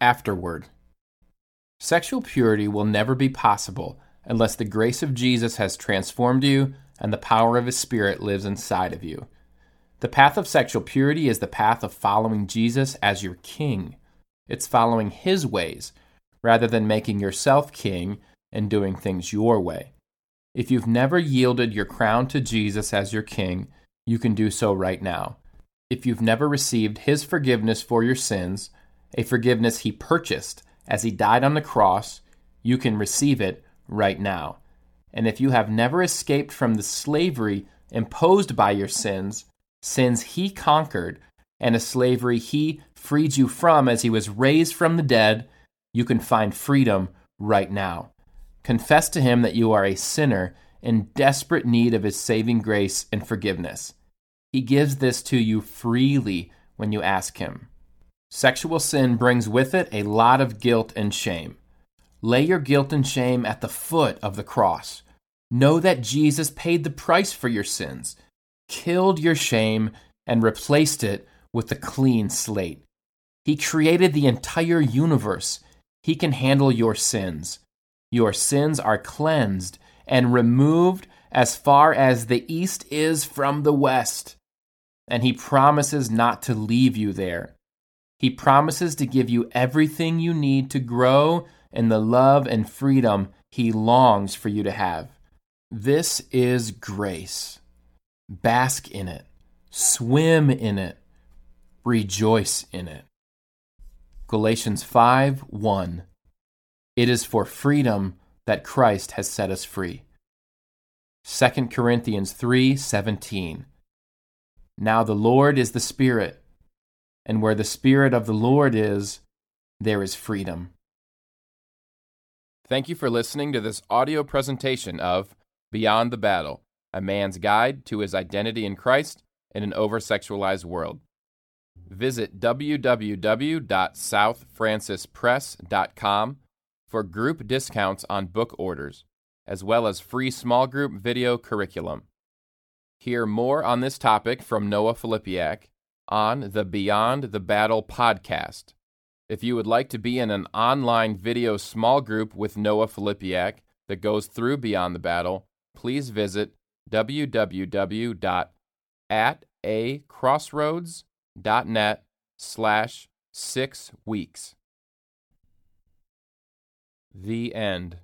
Afterward. Sexual purity will never be possible unless the grace of Jesus has transformed you and the power of his Spirit lives inside of you. The path of sexual purity is the path of following Jesus as your king. It's following his ways rather than making yourself king and doing things your way. If you've never yielded your crown to Jesus as your king, you can do so right now. If you've never received his forgiveness for your sins, a forgiveness he purchased as he died on the cross, you can receive it right now. And if you have never escaped from the slavery imposed by your sins, sins he conquered, and a slavery he freed you from as he was raised from the dead, you can find freedom right now. Confess to him that you are a sinner in desperate need of his saving grace and forgiveness. He gives this to you freely when you ask him. Sexual sin brings with it a lot of guilt and shame. Lay your guilt and shame at the foot of the cross. Know that Jesus paid the price for your sins, killed your shame, and replaced it with a clean slate. He created the entire universe. He can handle your sins. Your sins are cleansed and removed as far as the east is from the west. And He promises not to leave you there. He promises to give you everything you need to grow in the love and freedom He longs for you to have. This is grace. Bask in it, swim in it, rejoice in it. Galatians 5 1. It is for freedom that Christ has set us free. 2 Corinthians 3 17. Now the Lord is the Spirit, and where the Spirit of the Lord is, there is freedom. Thank you for listening to this audio presentation of Beyond the Battle A Man's Guide to His Identity in Christ in an Oversexualized World. Visit www.southfrancispress.com for group discounts on book orders, as well as free small group video curriculum. Hear more on this topic from Noah Filipiak on the Beyond the Battle podcast. If you would like to be in an online video small group with Noah Filipiak that goes through Beyond the Battle, please visit www.atacrossroads.net slash six weeks. The end.